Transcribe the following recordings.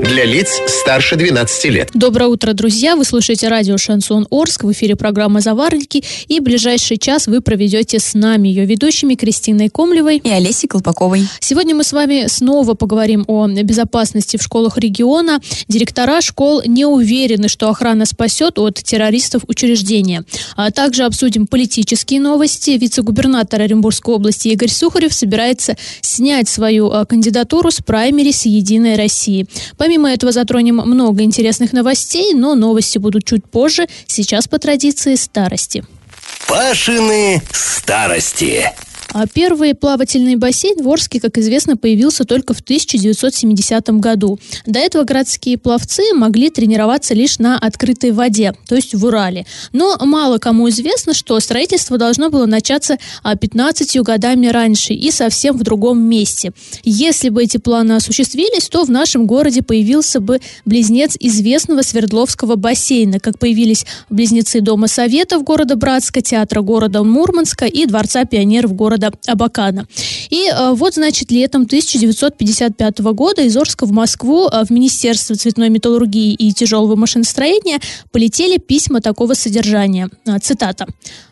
Для лиц старше 12 лет. Доброе утро, друзья! Вы слушаете радио «Шансон Орск». В эфире программа «Заварники». И ближайший час вы проведете с нами, ее ведущими Кристиной Комлевой и Олесей Колпаковой. Сегодня мы с вами снова поговорим о безопасности в школах региона. Директора школ не уверены, что охрана спасет от террористов учреждения. А также обсудим политические новости. Вице-губернатор Оренбургской области Игорь Сухарев собирается снять свою а, кандидатуру с праймерис «Единой России». Помимо этого затронем много интересных новостей, но новости будут чуть позже. Сейчас по традиции старости. Пашины старости. А первый плавательный бассейн в Орске, как известно, появился только в 1970 году. До этого городские пловцы могли тренироваться лишь на открытой воде, то есть в Урале. Но мало кому известно, что строительство должно было начаться 15 а, годами раньше и совсем в другом месте. Если бы эти планы осуществились, то в нашем городе появился бы близнец известного Свердловского бассейна, как появились близнецы Дома Советов города Братска, театра города Мурманска и Дворца пионеров города города Абакана. И э, вот, значит, летом 1955 года из Орска в Москву э, в Министерство цветной металлургии и тяжелого машиностроения полетели письма такого содержания. Э, цитата.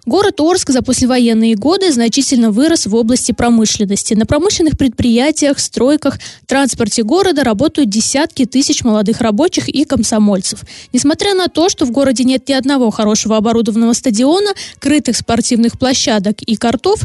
Город Орск за послевоенные годы значительно вырос в области промышленности. На промышленных предприятиях, стройках, транспорте города работают десятки тысяч молодых рабочих и комсомольцев. Несмотря на то, что в городе нет ни одного хорошего оборудованного стадиона, крытых спортивных площадок и картов,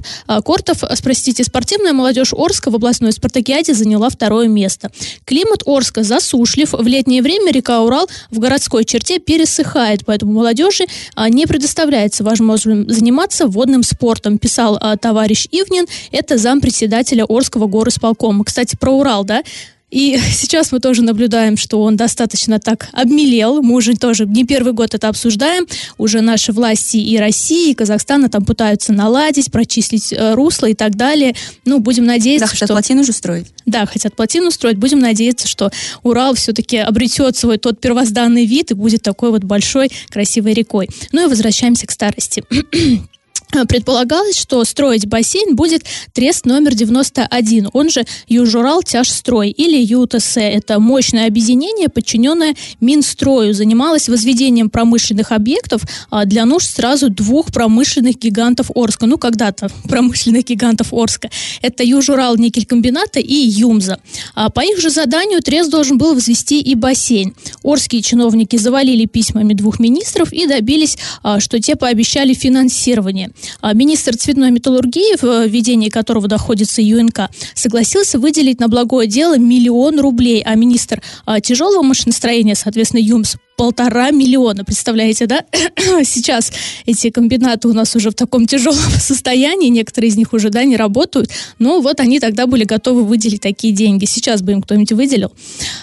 кортов, простите, спортивная молодежь Орска в областной спартакиаде заняла второе место. Климат Орска засушлив. В летнее время река Урал в городской черте пересыхает, поэтому молодежи а, не предоставляется возможность заниматься водным спортом, писал а, товарищ Ивнин. Это зампредседателя Орского горосполкома. Кстати, про Урал, да? И сейчас мы тоже наблюдаем, что он достаточно так обмелел. Мы уже тоже не первый год это обсуждаем. Уже наши власти и России, и Казахстана там пытаются наладить, прочислить э, русло и так далее. Ну, будем надеяться, да, хотят что... плотину же строить. Да, хотят плотину строить. Будем надеяться, что Урал все-таки обретет свой тот первозданный вид и будет такой вот большой красивой рекой. Ну и возвращаемся к старости. Предполагалось, что строить бассейн будет трест номер 91, он же Южурал Тяжстрой или ЮТС. Это мощное объединение, подчиненное Минстрою. Занималось возведением промышленных объектов а, для нужд сразу двух промышленных гигантов Орска. Ну, когда-то промышленных гигантов Орска. Это Южурал никелькомбината и Юмза. А по их же заданию трест должен был возвести и бассейн. Орские чиновники завалили письмами двух министров и добились, а, что те пообещали финансирование. А министр цветной металлургии, в ведении которого находится ЮНК, согласился выделить на благое дело миллион рублей, а министр а, тяжелого машиностроения, соответственно, ЮМС, полтора миллиона, представляете, да? Сейчас эти комбинаты у нас уже в таком тяжелом состоянии, некоторые из них уже, да, не работают, но вот они тогда были готовы выделить такие деньги. Сейчас бы им кто-нибудь выделил.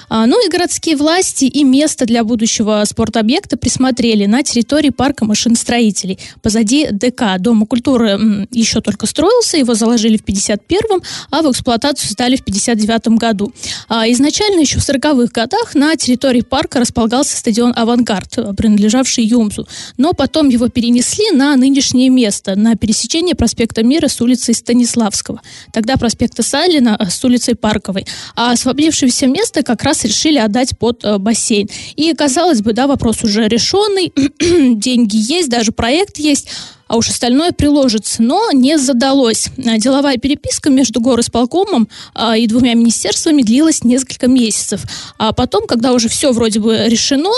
А, ну и городские власти и место для будущего спортобъекта присмотрели на территории парка машиностроителей. Позади ДК, Дома культуры еще только строился, его заложили в 51-м, а в эксплуатацию сдали в 59-м году. А, изначально еще в 40-х годах на территории парка располагался стадион стадион «Авангард», э, принадлежавший Юмзу. Но потом его перенесли на нынешнее место, на пересечение проспекта Мира с улицей Станиславского. Тогда проспекта Салина э, с улицей Парковой. А освободившееся место как раз решили отдать под э, бассейн. И, казалось бы, да, вопрос уже решенный, деньги есть, даже проект есть, а уж остальное приложится. Но не задалось. А, деловая переписка между горосполкомом а, и двумя министерствами длилась несколько месяцев. А потом, когда уже все вроде бы решено,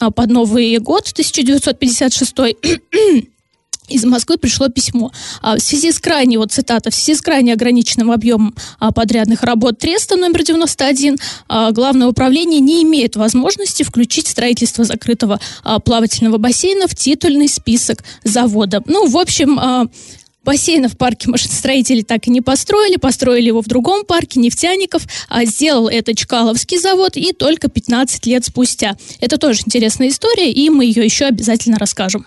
а, под Новый год 1956 из Москвы пришло письмо. А, в связи с крайне, вот цитата, в связи с крайне ограниченным объемом а, подрядных работ Треста номер 91, а, Главное управление не имеет возможности включить строительство закрытого плавательного бассейна в титульный список завода. Ну, в общем, Бассейна в парке машиностроители так и не построили, построили его в другом парке, нефтяников, а сделал это Чкаловский завод и только 15 лет спустя. Это тоже интересная история, и мы ее еще обязательно расскажем.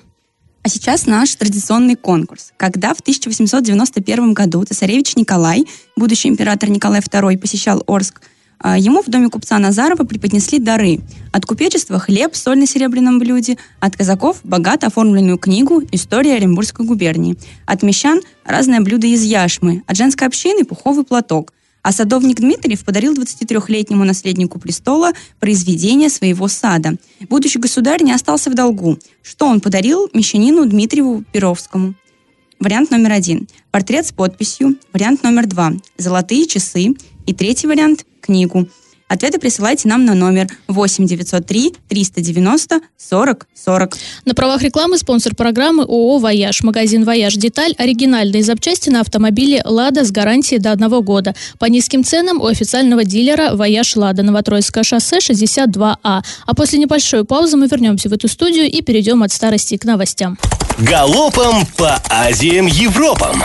А сейчас наш традиционный конкурс. Когда в 1891 году цесаревич Николай, будущий император Николай II, посещал Орск, а, ему в доме купца Назарова преподнесли дары. От купечества хлеб, соль на серебряном блюде, от казаков богато оформленную книгу «История Оренбургской губернии», от мещан разное блюдо из яшмы, от женской общины пуховый платок. А садовник Дмитриев подарил 23-летнему наследнику престола произведение своего сада. Будущий государь не остался в долгу. Что он подарил мещанину Дмитриеву Перовскому? Вариант номер один. Портрет с подписью. Вариант номер два. Золотые часы. И третий вариант – книгу. Ответы присылайте нам на номер 8 903 390 40 40. На правах рекламы спонсор программы ООО «Вояж». Магазин «Вояж Деталь» – оригинальные запчасти на автомобиле «Лада» с гарантией до одного года. По низким ценам у официального дилера «Вояж Лада» Новотроицкое шоссе 62А. А после небольшой паузы мы вернемся в эту студию и перейдем от старости к новостям. Галопом по Азиям Европам!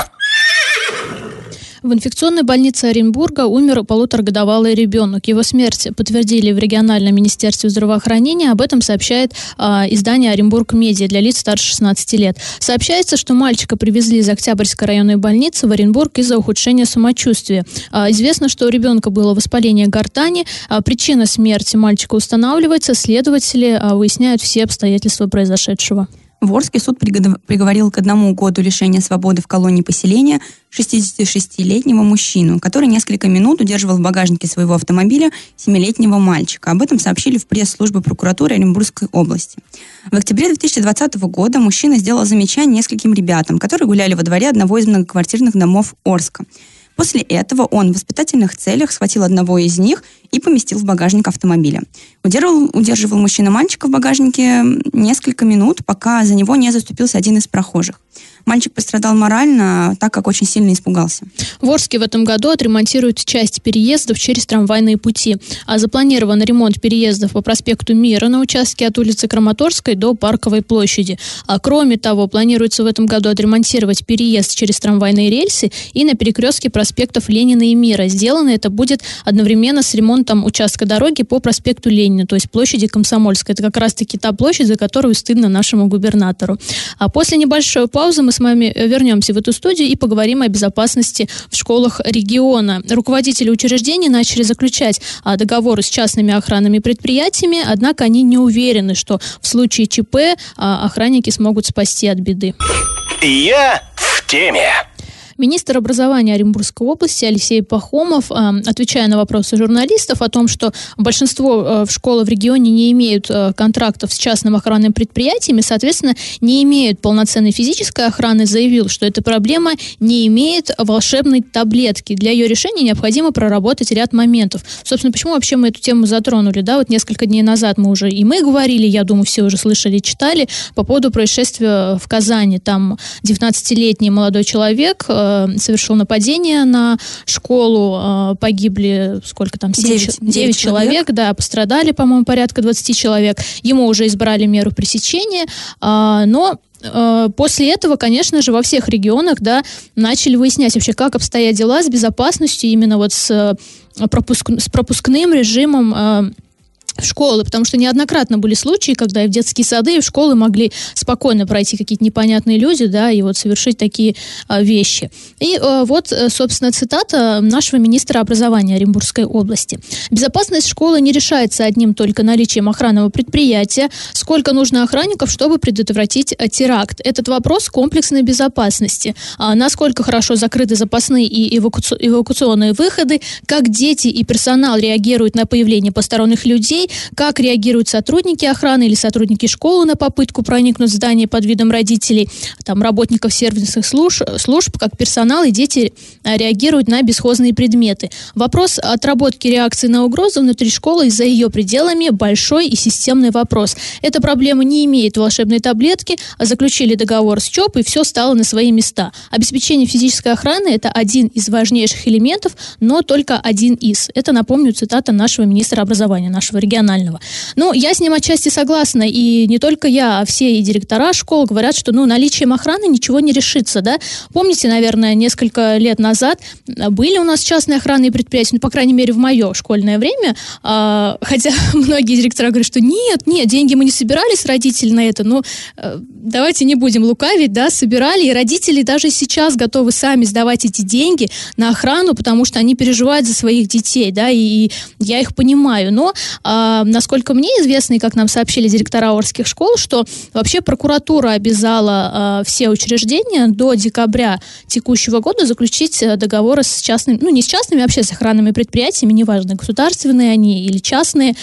В инфекционной больнице Оренбурга умер полуторагодовалый ребенок. Его смерть подтвердили в региональном министерстве здравоохранения. Об этом сообщает а, издание Оренбург Медиа для лиц старше 16 лет. Сообщается, что мальчика привезли из Октябрьской районной больницы в Оренбург из-за ухудшения самочувствия. А, известно, что у ребенка было воспаление гортани. А, причина смерти мальчика устанавливается. Следователи а, выясняют все обстоятельства произошедшего. В Орске суд приговорил к одному году лишения свободы в колонии поселения 66-летнего мужчину, который несколько минут удерживал в багажнике своего автомобиля 7-летнего мальчика. Об этом сообщили в пресс-службе прокуратуры Оренбургской области. В октябре 2020 года мужчина сделал замечание нескольким ребятам, которые гуляли во дворе одного из многоквартирных домов Орска. После этого он в воспитательных целях схватил одного из них и поместил в багажник автомобиля. Удерживал, удерживал мужчина мальчика в багажнике несколько минут, пока за него не заступился один из прохожих. Мальчик пострадал морально, так как очень сильно испугался. В Орске в этом году отремонтируют часть переездов через трамвайные пути. А запланирован ремонт переездов по проспекту Мира на участке от улицы Краматорской до Парковой площади. А кроме того, планируется в этом году отремонтировать переезд через трамвайные рельсы и на перекрестке проспектов Ленина и Мира. Сделано это будет одновременно с ремонтом участка дороги по проспекту Ленина, то есть площади Комсомольской. Это как раз-таки та площадь, за которую стыдно нашему губернатору. А после небольшой паузы мы с вами э, вернемся в эту студию и поговорим о безопасности в школах региона. Руководители учреждений начали заключать а, договоры с частными охранными предприятиями, однако они не уверены, что в случае ЧП а, охранники смогут спасти от беды. Я в теме. Министр образования Оренбургской области Алексей Пахомов, э, отвечая на вопросы журналистов о том, что большинство э, школ в регионе не имеют э, контрактов с частным охранными предприятиями, соответственно, не имеют полноценной физической охраны, заявил, что эта проблема не имеет волшебной таблетки. Для ее решения необходимо проработать ряд моментов. Собственно, почему вообще мы эту тему затронули? Да, вот несколько дней назад мы уже и мы говорили, я думаю, все уже слышали, читали по поводу происшествия в Казани. Там 19-летний молодой человек Э, совершил нападение на школу, э, погибли сколько там, 7, 9, 9, 9 человек, человек, да, пострадали, по-моему, порядка 20 человек. Ему уже избрали меру пресечения, а, но э, после этого, конечно же, во всех регионах, да, начали выяснять вообще, как обстоят дела с безопасностью именно вот с, пропуск, с пропускным режимом в школы, потому что неоднократно были случаи, когда и в детские сады, и в школы могли спокойно пройти какие-то непонятные люди, да, и вот совершить такие а, вещи. И а, вот, э, собственно, цитата нашего министра образования Оренбургской области. «Безопасность школы не решается одним только наличием охранного предприятия. Сколько нужно охранников, чтобы предотвратить а, теракт? Этот вопрос комплексной безопасности. А, насколько хорошо закрыты запасные и эвакуаци- эвакуационные выходы, как дети и персонал реагируют на появление посторонних людей, детей, как реагируют сотрудники охраны или сотрудники школы на попытку проникнуть в здание под видом родителей, там, работников сервисных служб, служб как персонал и дети э, реагируют на бесхозные предметы. Вопрос отработки реакции на угрозу внутри школы и за ее пределами большой и системный вопрос. Эта проблема не имеет волшебной таблетки, а заключили договор с ЧОП, и все стало на свои места. Обеспечение физической охраны – это один из важнейших элементов, но только один из. Это, напомню, цитата нашего министра образования, нашего региона регионального. Ну, я с ним отчасти согласна, и не только я, а все и директора школ говорят, что, ну, наличием охраны ничего не решится, да. Помните, наверное, несколько лет назад были у нас частные охранные предприятия, ну, по крайней мере, в мое школьное время, а, хотя многие директора говорят, что нет, нет, деньги мы не собирали с родителей на это, ну, э, давайте не будем лукавить, да, собирали, и родители даже сейчас готовы сами сдавать эти деньги на охрану, потому что они переживают за своих детей, да, и я их понимаю. Но, э, насколько мне известно, и как нам сообщили директора Орских школ, что вообще прокуратура обязала э, все учреждения до декабря текущего года заключить э, договоры с частными, ну, не с частными, а вообще с охранными предприятиями, неважно, государственные они или частные.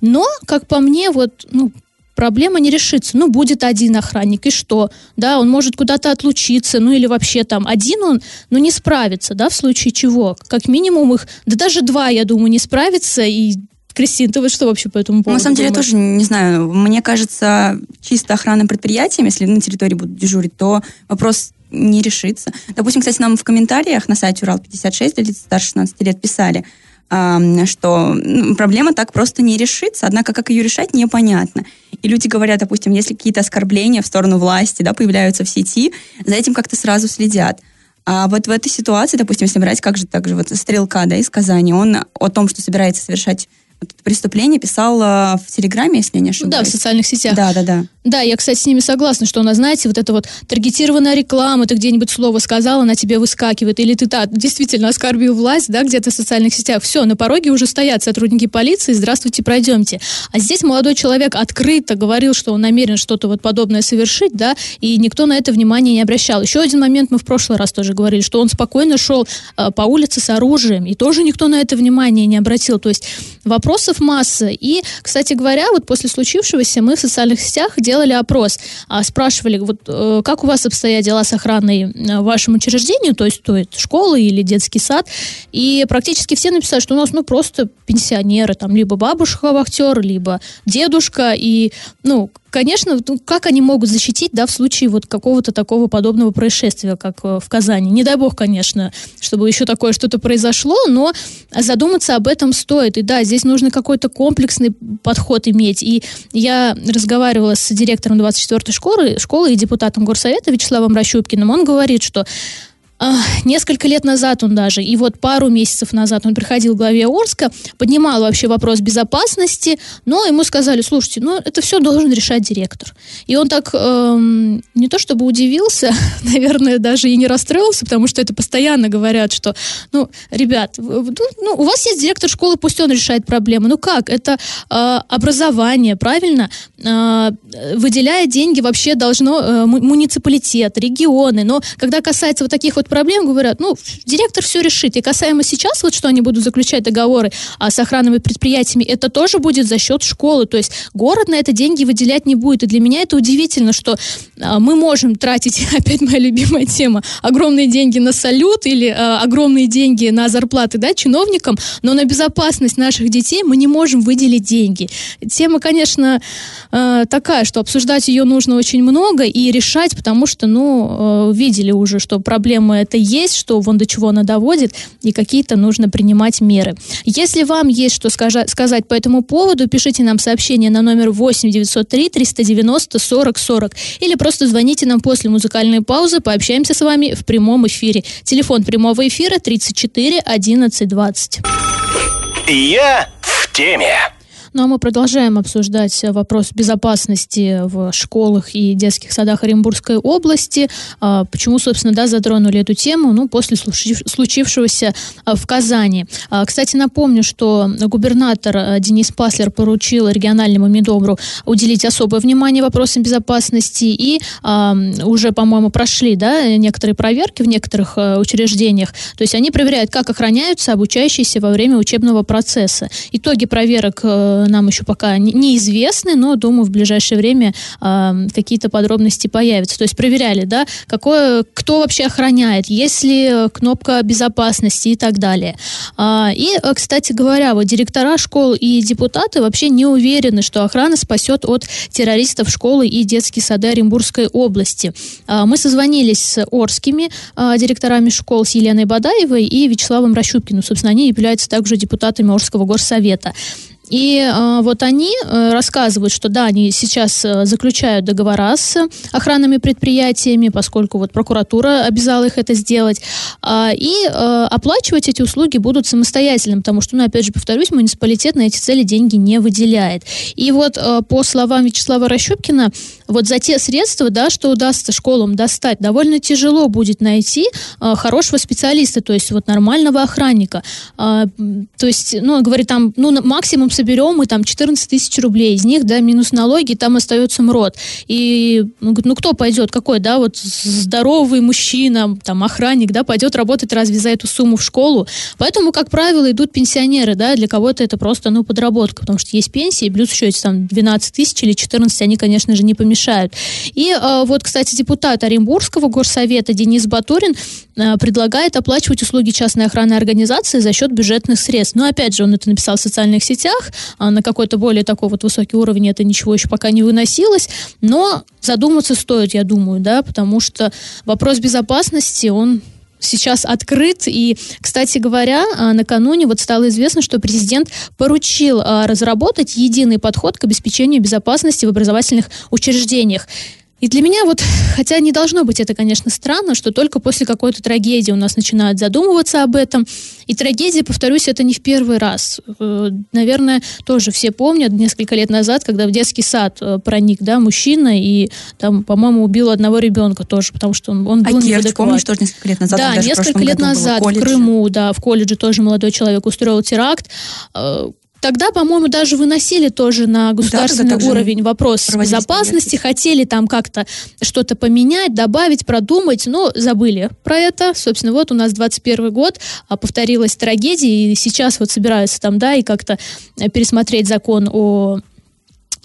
Но, как по мне, вот, ну, проблема не решится. Ну, будет один охранник, и что? Да, он может куда-то отлучиться, ну или вообще там один он, ну, не справится, да, в случае чего? Как минимум их, да даже два, я думаю, не справится, и Кристина, ты вот что вообще по этому поводу На самом деле, думаешь? я тоже не знаю. Мне кажется, чисто охрана предприятием, если на территории будут дежурить, то вопрос не решится. Допустим, кстати, нам в комментариях на сайте Урал56 для лиц старше 16 лет писали, что проблема так просто не решится, однако как ее решать, непонятно. И люди говорят, допустим, если какие-то оскорбления в сторону власти да, появляются в сети, за этим как-то сразу следят. А вот в этой ситуации, допустим, если брать, как же так же вот Стрелка да, из Казани, он о том, что собирается совершать преступление писал в Телеграме, если я не ошибаюсь. Да, в социальных сетях. Да, да, да. Да, я, кстати, с ними согласна, что у нас, знаете, вот это вот таргетированная реклама, ты где-нибудь слово сказал, она тебе выскакивает, или ты да, действительно оскорбил власть, да, где-то в социальных сетях. Все, на пороге уже стоят сотрудники полиции, здравствуйте, пройдемте. А здесь молодой человек открыто говорил, что он намерен что-то вот подобное совершить, да, и никто на это внимание не обращал. Еще один момент мы в прошлый раз тоже говорили, что он спокойно шел э, по улице с оружием, и тоже никто на это внимание не обратил. То есть вопросов масса. И, кстати говоря, вот после случившегося мы в социальных сетях делали опрос, а, спрашивали, вот э, как у вас обстоят дела с охраной э, в вашем учреждении, то есть, то есть школы или детский сад, и практически все написали, что у нас ну просто пенсионеры, там либо бабушка вахтер, либо дедушка, и ну конечно, ну, как они могут защитить, да, в случае вот какого-то такого подобного происшествия, как э, в Казани. Не дай бог, конечно, чтобы еще такое что-то произошло, но задуматься об этом стоит. И да, здесь нужно какой-то комплексный подход иметь. И я разговаривала с директором 24-й школы, школы и депутатом горсовета Вячеславом Рощупкиным. Он говорит, что несколько лет назад он даже, и вот пару месяцев назад он приходил к главе Орска, поднимал вообще вопрос безопасности, но ему сказали, слушайте, ну это все должен решать директор. И он так эм, не то чтобы удивился, наверное, даже и не расстроился, потому что это постоянно говорят, что, ну, ребят, ну, ну у вас есть директор школы, пусть он решает проблемы. Ну как? Это э, образование, правильно? Э, выделяя деньги вообще должно э, муниципалитет, регионы, но когда касается вот таких вот проблем, говорят, ну, директор все решит. И касаемо сейчас, вот что они будут заключать договоры а, с охранными предприятиями, это тоже будет за счет школы. То есть город на это деньги выделять не будет. И для меня это удивительно, что а, мы можем тратить, опять моя любимая тема, огромные деньги на салют или а, огромные деньги на зарплаты да, чиновникам, но на безопасность наших детей мы не можем выделить деньги. Тема, конечно, а, такая, что обсуждать ее нужно очень много и решать, потому что, ну, а, видели уже, что проблемы это есть, что вон до чего она доводит, и какие-то нужно принимать меры. Если вам есть что сказать по этому поводу, пишите нам сообщение на номер 8 903 390 40 40 или просто звоните нам после музыкальной паузы, пообщаемся с вами в прямом эфире. Телефон прямого эфира 34 11 20. Я в теме. Ну а мы продолжаем обсуждать вопрос безопасности в школах и детских садах Оренбургской области. А, почему, собственно, да, затронули эту тему? Ну, после случившегося а, в Казани. А, кстати, напомню, что губернатор Денис Паслер поручил региональному Миндобру уделить особое внимание вопросам безопасности и уже, по-моему, прошли да, некоторые проверки в некоторых учреждениях. То есть они проверяют, как охраняются обучающиеся во время учебного процесса. Итоги проверок нам еще пока неизвестны, но, думаю, в ближайшее время э, какие-то подробности появятся. То есть проверяли, да, какое, кто вообще охраняет, есть ли кнопка безопасности и так далее. А, и, кстати говоря, вот директора школ и депутаты вообще не уверены, что охрана спасет от террористов школы и детские сады Оренбургской области. А, мы созвонились с Орскими а, директорами школ, с Еленой Бадаевой и Вячеславом Рощупкиным. Собственно, они являются также депутатами Орского горсовета. И э, вот они э, рассказывают, что да, они сейчас э, заключают договора с охранными предприятиями, поскольку вот прокуратура обязала их это сделать, э, и э, оплачивать эти услуги будут самостоятельно, потому что, ну, опять же, повторюсь, муниципалитет на эти цели деньги не выделяет. И вот э, по словам Вячеслава Рощупкина, вот за те средства, да, что удастся школам достать, довольно тяжело будет найти э, хорошего специалиста, то есть вот нормального охранника. Э, то есть, ну, говорит, там, ну, максимум соберем мы там 14 тысяч рублей, из них, да, минус налоги, там остается МРОД. И, ну, ну, кто пойдет, какой, да, вот здоровый мужчина, там, охранник, да, пойдет работать разве за эту сумму в школу? Поэтому, как правило, идут пенсионеры, да, для кого-то это просто, ну, подработка, потому что есть пенсии, плюс еще эти там 12 тысяч или 14, они, конечно же, не помешают. И э, вот, кстати, депутат Оренбургского горсовета Денис Батурин э, предлагает оплачивать услуги частной охранной организации за счет бюджетных средств. Но, опять же, он это написал в социальных сетях, а на какой-то более такой вот высокий уровень это ничего еще пока не выносилось, но задуматься стоит, я думаю, да, потому что вопрос безопасности, он сейчас открыт. И, кстати говоря, а, накануне вот стало известно, что президент поручил а, разработать единый подход к обеспечению безопасности в образовательных учреждениях. И для меня вот, хотя не должно быть это, конечно, странно, что только после какой-то трагедии у нас начинают задумываться об этом. И трагедия, повторюсь, это не в первый раз. Э, наверное, тоже все помнят несколько лет назад, когда в детский сад э, проник, да, мужчина и там, по-моему, убил одного ребенка тоже, потому что он, он был а Керчь, помнишь, тоже несколько лет назад? Да, несколько лет назад в, в Крыму, да, в колледже тоже молодой человек устроил теракт э, Тогда, по-моему, даже выносили тоже на государственный да, уровень вопрос безопасности, проверки. хотели там как-то что-то поменять, добавить, продумать, но забыли про это. Собственно, вот у нас 21 год, а повторилась трагедия, и сейчас вот собираются там, да, и как-то э, пересмотреть закон о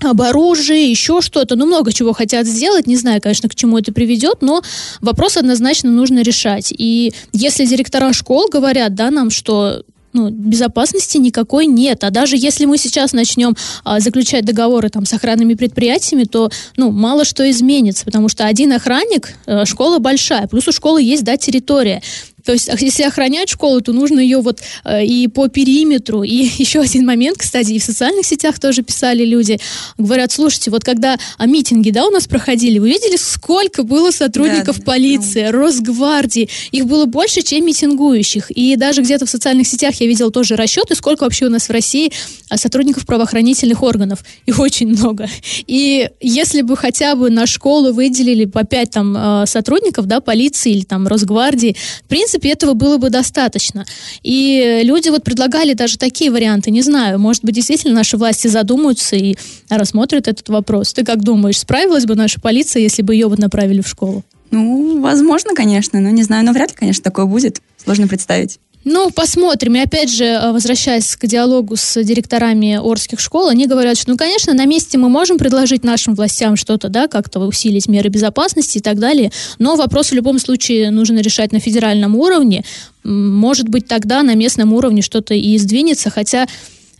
об оружии, еще что-то. Ну, много чего хотят сделать. Не знаю, конечно, к чему это приведет, но вопрос однозначно нужно решать. И если директора школ говорят, да, нам, что ну, безопасности никакой нет. А даже если мы сейчас начнем а, заключать договоры там, с охранными предприятиями, то ну, мало что изменится, потому что один охранник, а, школа большая, плюс у школы есть да, территория. То есть, если охранять школу, то нужно ее вот э, и по периметру. И еще один момент, кстати, и в социальных сетях тоже писали люди. Говорят, слушайте, вот когда а, митинги, да, у нас проходили, вы видели, сколько было сотрудников да, полиции, да. Росгвардии? Их было больше, чем митингующих. И даже где-то в социальных сетях я видела тоже расчеты, сколько вообще у нас в России а, сотрудников правоохранительных органов. Их очень много. И если бы хотя бы на школу выделили по пять там а, сотрудников, да, полиции или там Росгвардии, в принципе, принципе, этого было бы достаточно. И люди вот предлагали даже такие варианты. Не знаю, может быть, действительно наши власти задумаются и рассмотрят этот вопрос. Ты как думаешь, справилась бы наша полиция, если бы ее вот направили в школу? Ну, возможно, конечно, но не знаю, но вряд ли, конечно, такое будет. Сложно представить. Ну, посмотрим. И опять же, э, возвращаясь к диалогу с директорами Орских школ, они говорят, что, ну, конечно, на месте мы можем предложить нашим властям что-то, да, как-то усилить меры безопасности и так далее, но вопрос в любом случае нужно решать на федеральном уровне. Может быть, тогда на местном уровне что-то и сдвинется, хотя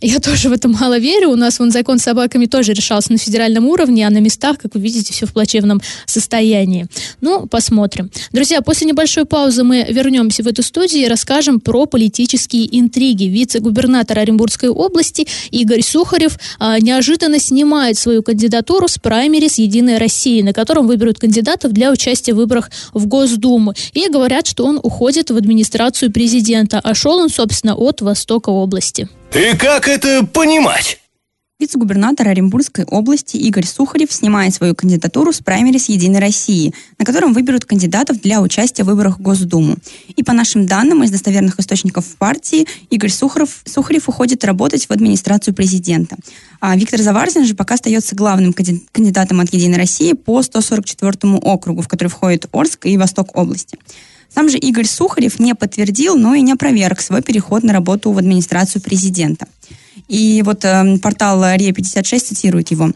я тоже в это мало верю. У нас вон закон с собаками тоже решался на федеральном уровне, а на местах, как вы видите, все в плачевном состоянии. Ну, посмотрим. Друзья, после небольшой паузы мы вернемся в эту студию и расскажем про политические интриги. Вице-губернатор Оренбургской области Игорь Сухарев а, неожиданно снимает свою кандидатуру с праймерис «Единой России», на котором выберут кандидатов для участия в выборах в Госдуму. И говорят, что он уходит в администрацию президента, а шел он, собственно, от Востока области. И как это понимать? Вице-губернатор Оренбургской области Игорь Сухарев снимает свою кандидатуру с праймерис «Единой России», на котором выберут кандидатов для участия в выборах в Госдуму. И по нашим данным из достоверных источников партии, Игорь Сухарев, Сухарев уходит работать в администрацию президента. А Виктор Заварзин же пока остается главным кандидатом от «Единой России» по 144 округу, в который входит Орск и Восток области. Сам же Игорь Сухарев не подтвердил, но и не опроверг свой переход на работу в администрацию президента. И вот э, портал РИА-56 цитирует его.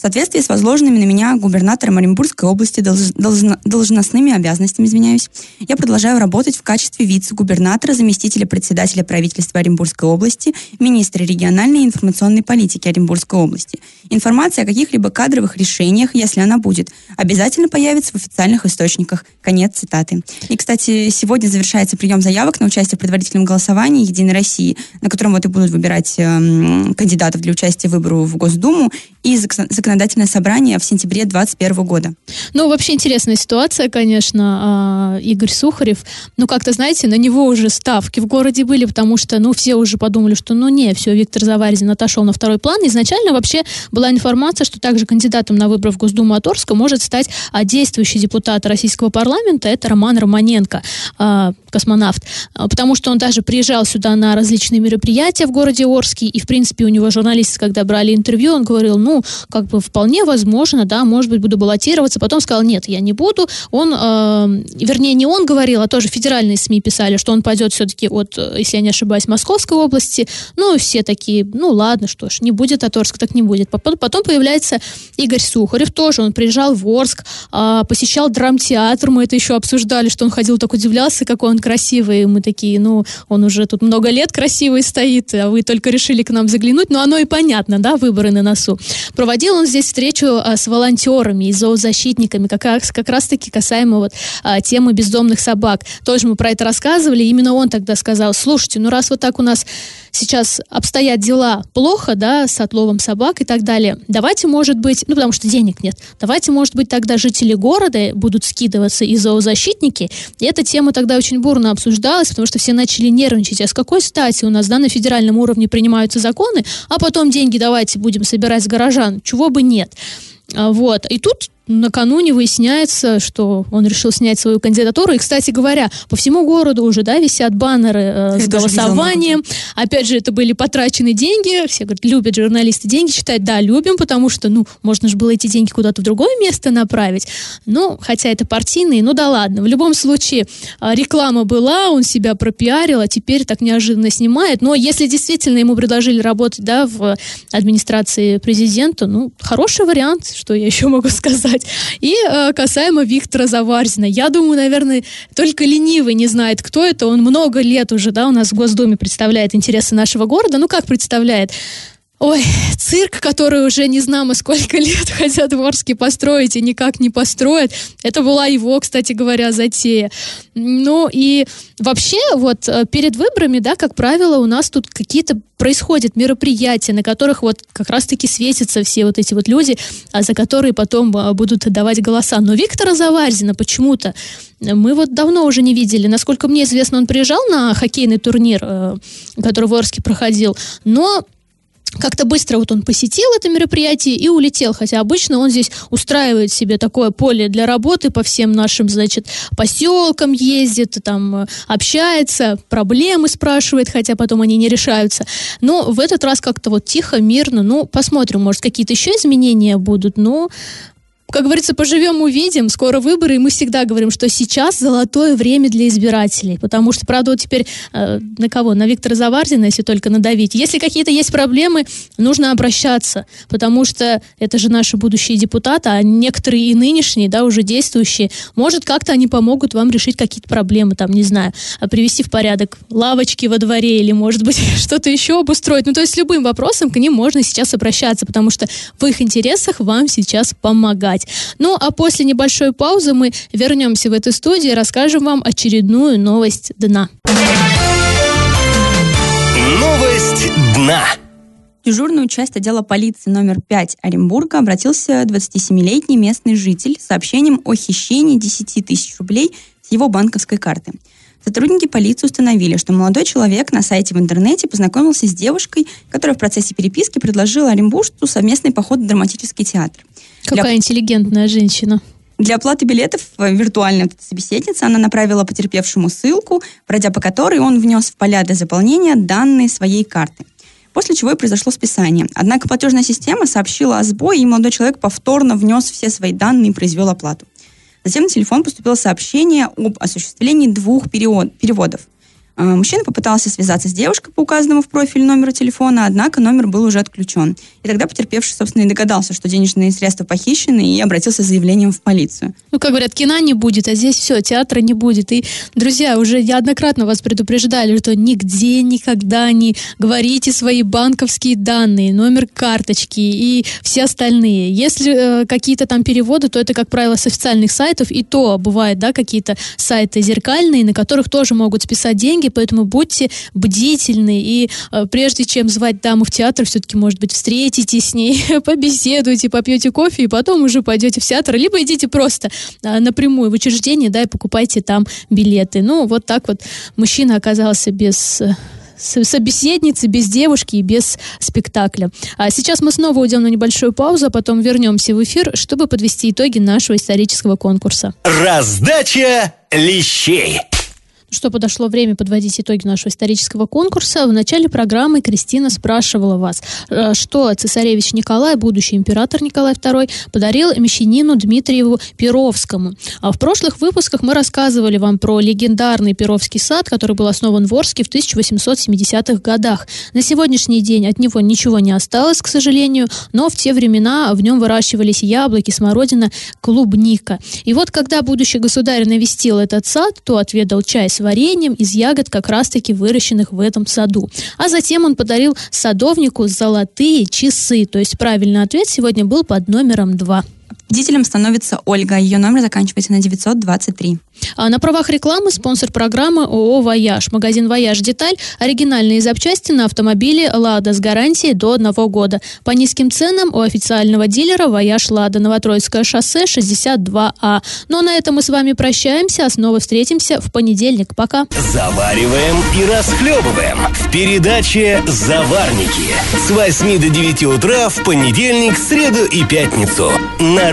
В соответствии с возложенными на меня губернатором Оренбургской области долж, должно, должностными обязанностями, извиняюсь, я продолжаю работать в качестве вице-губернатора, заместителя председателя правительства Оренбургской области, министра региональной и информационной политики Оренбургской области. Информация о каких-либо кадровых решениях, если она будет, обязательно появится в официальных источниках. Конец цитаты. И, кстати, сегодня завершается прием заявок на участие в предварительном голосовании «Единой России», на котором вот и будут выбирать э, кандидатов для участия в выбору в Госдуму и законодательное собрание в сентябре 2021 года. Ну, вообще интересная ситуация, конечно, а, Игорь Сухарев. Ну, как-то, знаете, на него уже ставки в городе были, потому что, ну, все уже подумали, что, ну, не, все, Виктор Заварзин отошел на второй план. Изначально вообще была информация, что также кандидатом на выборы в Госдуму от Орска может стать а, действующий депутат российского парламента, это Роман Романенко, а, космонавт, потому что он даже приезжал сюда на различные мероприятия в городе Орске, и, в принципе, у него журналисты, когда брали интервью, он говорил, ну, как бы вполне возможно, да, может быть, буду баллотироваться. Потом сказал, нет, я не буду. Он, э, вернее, не он говорил, а тоже федеральные СМИ писали, что он пойдет все-таки от, если я не ошибаюсь, Московской области. Ну, все такие, ну, ладно, что ж, не будет от Орска, так не будет. Потом появляется Игорь Сухарев, тоже он приезжал в Орск, э, посещал драмтеатр, мы это еще обсуждали, что он ходил, так удивлялся, какой он красивый. Мы такие, ну, он уже тут много лет красивый стоит, а вы только решили к нам заглянуть. Но оно и понятно, да, выборы на носу. Проводил он здесь встречу а, с волонтерами и зоозащитниками, как раз, как раз-таки касаемо вот а, темы бездомных собак. Тоже мы про это рассказывали. Именно он тогда сказал, слушайте, ну раз вот так у нас сейчас обстоят дела плохо, да, с отловом собак и так далее, давайте, может быть, ну потому что денег нет, давайте, может быть, тогда жители города будут скидываться и зоозащитники. И эта тема тогда очень бурно обсуждалась, потому что все начали нервничать. А с какой стати у нас, да, на федеральном уровне принимаются законы, а потом деньги давайте будем собирать с горожан, чего бы нет. А, вот. И тут накануне выясняется, что он решил снять свою кандидатуру. И, кстати говоря, по всему городу уже, да, висят баннеры э, с голосованием. Опять же, это были потрачены деньги. Все говорят, любят журналисты деньги читать. Да, любим, потому что, ну, можно же было эти деньги куда-то в другое место направить. Ну, хотя это партийные, ну да ладно. В любом случае, э, реклама была, он себя пропиарил, а теперь так неожиданно снимает. Но если действительно ему предложили работать, да, в администрации президента, ну, хороший вариант, что я еще могу сказать сказать. И э, касаемо Виктора Заварзина. Я думаю, наверное, только ленивый не знает, кто это. Он много лет уже, да, у нас в Госдуме представляет интересы нашего города. Ну, как представляет? Ой, цирк, который уже не знамо сколько лет хотят в Орске построить и никак не построят. Это была его, кстати говоря, затея. Ну и вообще вот э, перед выборами, да, как правило, у нас тут какие-то происходят мероприятия, на которых вот как раз-таки светятся все вот эти вот люди, а за которые потом э, будут давать голоса. Но Виктора Заварзина почему-то мы вот давно уже не видели. Насколько мне известно, он приезжал на хоккейный турнир, э, который в Орске проходил, но как-то быстро вот он посетил это мероприятие и улетел, хотя обычно он здесь устраивает себе такое поле для работы по всем нашим, значит, поселкам ездит, там э, общается, проблемы спрашивает, хотя потом они не решаются. Но в этот раз как-то вот тихо, мирно, ну, посмотрим, может, какие-то еще изменения будут, но как говорится, поживем, увидим. Скоро выборы, и мы всегда говорим, что сейчас золотое время для избирателей. Потому что, правда, вот теперь э, на кого? На Виктора Заварзина, если только надавить. Если какие-то есть проблемы, нужно обращаться. Потому что это же наши будущие депутаты, а некоторые и нынешние, да, уже действующие, может, как-то они помогут вам решить какие-то проблемы, там, не знаю, а привести в порядок лавочки во дворе или, может быть, что-то еще обустроить. Ну, то есть любым вопросом к ним можно сейчас обращаться, потому что в их интересах вам сейчас помогать читать. Ну, а после небольшой паузы мы вернемся в эту студию и расскажем вам очередную новость дна. Новость дна. В дежурную часть отдела полиции номер 5 Оренбурга обратился 27-летний местный житель с сообщением о хищении 10 тысяч рублей с его банковской карты. Сотрудники полиции установили, что молодой человек на сайте в интернете познакомился с девушкой, которая в процессе переписки предложила оренбуржцу совместный поход в драматический театр. Какая Для... интеллигентная женщина. Для оплаты билетов виртуальная собеседница она направила потерпевшему ссылку, пройдя по которой он внес в поля для заполнения данные своей карты. После чего и произошло списание. Однако платежная система сообщила о сбое, и молодой человек повторно внес все свои данные и произвел оплату. Затем на телефон поступило сообщение об осуществлении двух переводов. А, мужчина попытался связаться с девушкой по указанному в профиль номеру телефона, однако номер был уже отключен. И тогда потерпевший, собственно, и догадался, что денежные средства похищены, и обратился с заявлением в полицию. Ну, как говорят, кино не будет, а здесь все, театра не будет. И, друзья, уже неоднократно вас предупреждали, что нигде никогда не говорите свои банковские данные, номер карточки и все остальные. Если э, какие-то там переводы, то это, как правило, с официальных сайтов, и то бывает, да, какие-то сайты зеркальные, на которых тоже могут списать деньги, поэтому будьте бдительны. И э, прежде чем звать даму в театр, все-таки, может быть, встретитесь с ней, побеседуйте, попьете кофе, и потом уже пойдете в театр. Либо идите просто э, напрямую в учреждение, да, и покупайте там билеты. Ну, вот так вот мужчина оказался без э, собеседницы, без девушки и без спектакля. А сейчас мы снова уйдем на небольшую паузу, а потом вернемся в эфир, чтобы подвести итоги нашего исторического конкурса. Раздача лещей что подошло время подводить итоги нашего исторического конкурса. В начале программы Кристина спрашивала вас, э, что цесаревич Николай, будущий император Николай II, подарил мещанину Дмитриеву Перовскому. А в прошлых выпусках мы рассказывали вам про легендарный Перовский сад, который был основан в Орске в 1870-х годах. На сегодняшний день от него ничего не осталось, к сожалению, но в те времена в нем выращивались яблоки, смородина, клубника. И вот когда будущий государь навестил этот сад, то отведал чай с вареньем из ягод, как раз-таки выращенных в этом саду. А затем он подарил садовнику золотые часы. То есть правильный ответ сегодня был под номером два. Победителем становится Ольга. Ее номер заканчивается на 923. А на правах рекламы спонсор программы ООО «Вояж». Магазин «Вояж Деталь» – оригинальные запчасти на автомобиле «Лада» с гарантией до одного года. По низким ценам у официального дилера «Вояж Лада» Новотроицкое шоссе 62А. Ну а на этом мы с вами прощаемся, а снова встретимся в понедельник. Пока. Завариваем и расхлебываем в передаче «Заварники» с 8 до 9 утра в понедельник, среду и пятницу на